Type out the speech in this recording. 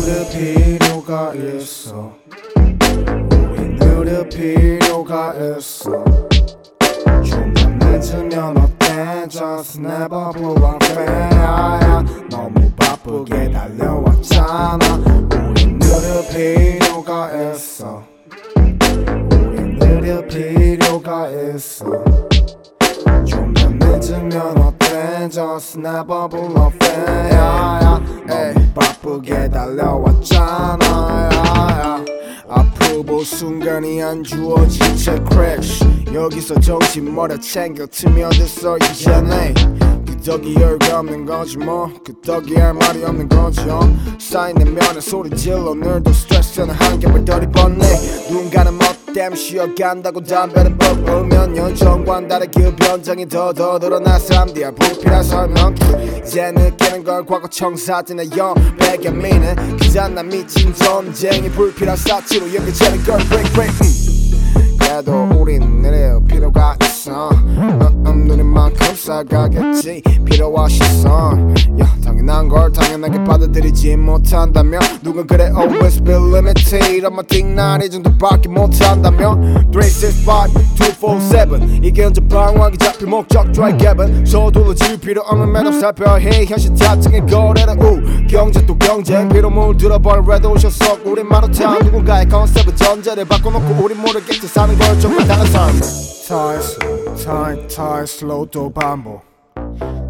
느릴 필요가 있어. 우리 느릴 필요가 있어. 좀더 늦으면 어때? Just never up. fair 너무 바쁘게 달려왔잖아. 우리 느릴 필요가 있어. 우리 느릴 필요가 있어. 좀더 늦으면 어때 Just never blow up fair 너무 바쁘게 달려왔잖아. 앞으로 순간이 안 주어진 채 crash. 여기서 정신 뭐라 챙겨 틀면 됐어 이제네 그 덕이 열가 없는 거지 뭐 그 덕이 할 말이 없는 거지 어. 쌓인 내면에 소리 질러 오늘도 스트레스는 한 겹을 덜이 뻗네. 누군가는 뭐 때문에 쉬어간다고 담배를 뽑으면 연정과는 다르게 그 변장이 더더 드러나 사람들이 불필요한 설명 이제 느끼는 걸 과거 청사진의 연백의 미는 그자 나 미친 전쟁이 불필요한 사치로 여겨지는 걸 break break. 음. 그래도 우린 내릴 필요가 있어. 음, 음, 누린 만큼 쌓아가겠지. 필요와 시선. 야, 당연하게 받아들이지 못한다면 누가 그래 always be limited I'm a thing 난이 정도밖에 못한다면 3, 6, 5, 2, 4, 7 이게 언제 방황이 잡힐 목적 try gap은 서둘러 질 필요 없는 매듭 살펴해. 현실 자증의 거래는 우 경제 또 경쟁 피로 물들어버린 레드오션 속 우린 마루타 누군가의 컨셉을 전제를 바꿔놓고 우린 모르겠지 사는 걸. 정말 다른 삶. 슬로우 타이 타이 슬로우 또 반복